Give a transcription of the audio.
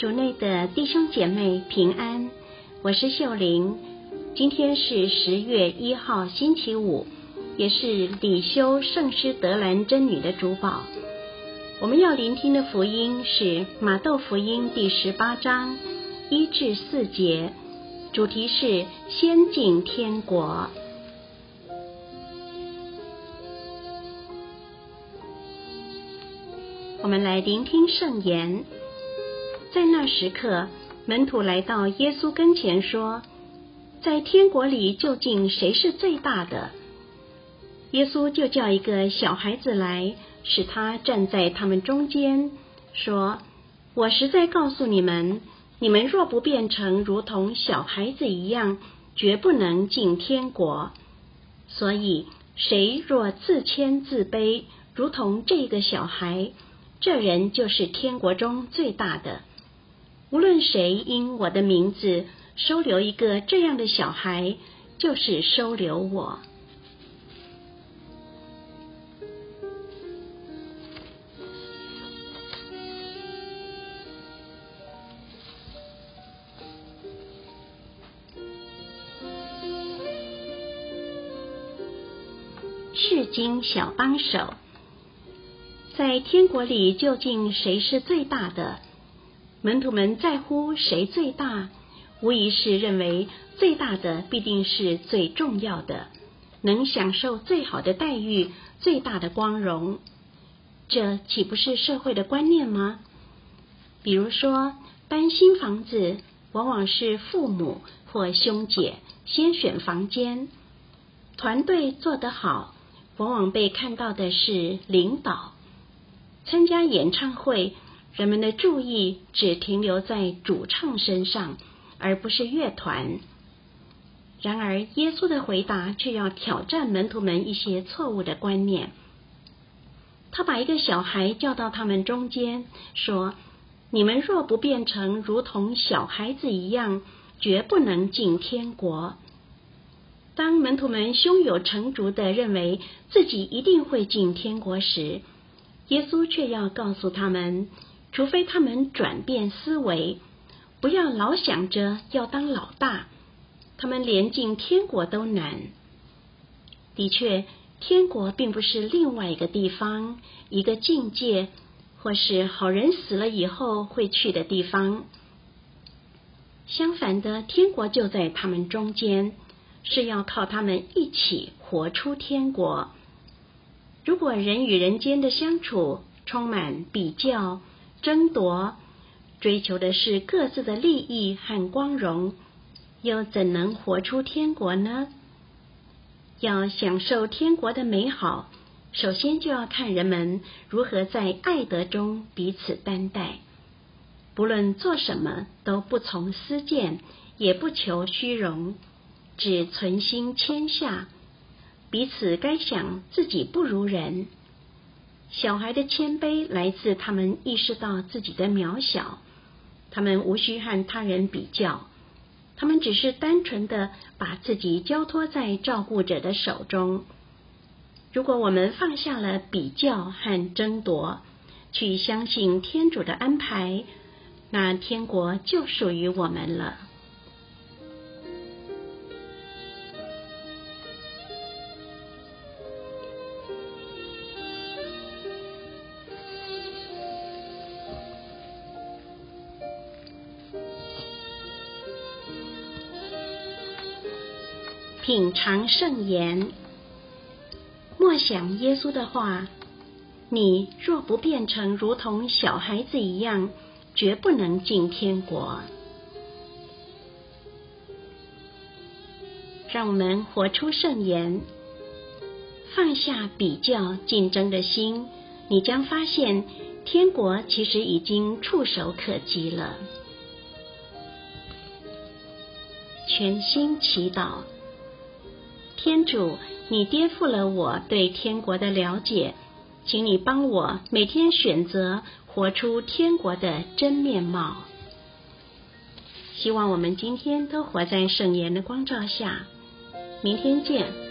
主内的弟兄姐妹平安，我是秀玲。今天是十月一号，星期五，也是礼修圣师德兰真女的主保。我们要聆听的福音是马窦福音第十八章一至四节，主题是先进天国。我们来聆听圣言。在那时刻，门徒来到耶稣跟前说：“在天国里，究竟谁是最大的？”耶稣就叫一个小孩子来，使他站在他们中间，说：“我实在告诉你们，你们若不变成如同小孩子一样，绝不能进天国。所以，谁若自谦自卑，如同这个小孩，这人就是天国中最大的。”无论谁因我的名字收留一个这样的小孩，就是收留我。世经小帮手，在天国里究竟谁是最大的？门徒们在乎谁最大，无疑是认为最大的必定是最重要的，能享受最好的待遇、最大的光荣。这岂不是社会的观念吗？比如说，搬新房子，往往是父母或兄姐先选房间；团队做得好，往往被看到的是领导；参加演唱会。人们的注意只停留在主唱身上，而不是乐团。然而，耶稣的回答却要挑战门徒们一些错误的观念。他把一个小孩叫到他们中间，说：“你们若不变成如同小孩子一样，绝不能进天国。”当门徒们胸有成竹的认为自己一定会进天国时，耶稣却要告诉他们。除非他们转变思维，不要老想着要当老大，他们连进天国都难。的确，天国并不是另外一个地方、一个境界，或是好人死了以后会去的地方。相反的，天国就在他们中间，是要靠他们一起活出天国。如果人与人间的相处充满比较，争夺，追求的是各自的利益和光荣，又怎能活出天国呢？要享受天国的美好，首先就要看人们如何在爱德中彼此担待。不论做什么，都不从私见，也不求虚荣，只存心谦下，彼此该想自己不如人。小孩的谦卑来自他们意识到自己的渺小，他们无需和他人比较，他们只是单纯的把自己交托在照顾者的手中。如果我们放下了比较和争夺，去相信天主的安排，那天国就属于我们了。品尝圣言，默想耶稣的话：你若不变成如同小孩子一样，绝不能进天国。让我们活出圣言，放下比较竞争的心，你将发现天国其实已经触手可及了。全心祈祷。天主，你颠覆了我对天国的了解，请你帮我每天选择活出天国的真面貌。希望我们今天都活在圣言的光照下。明天见。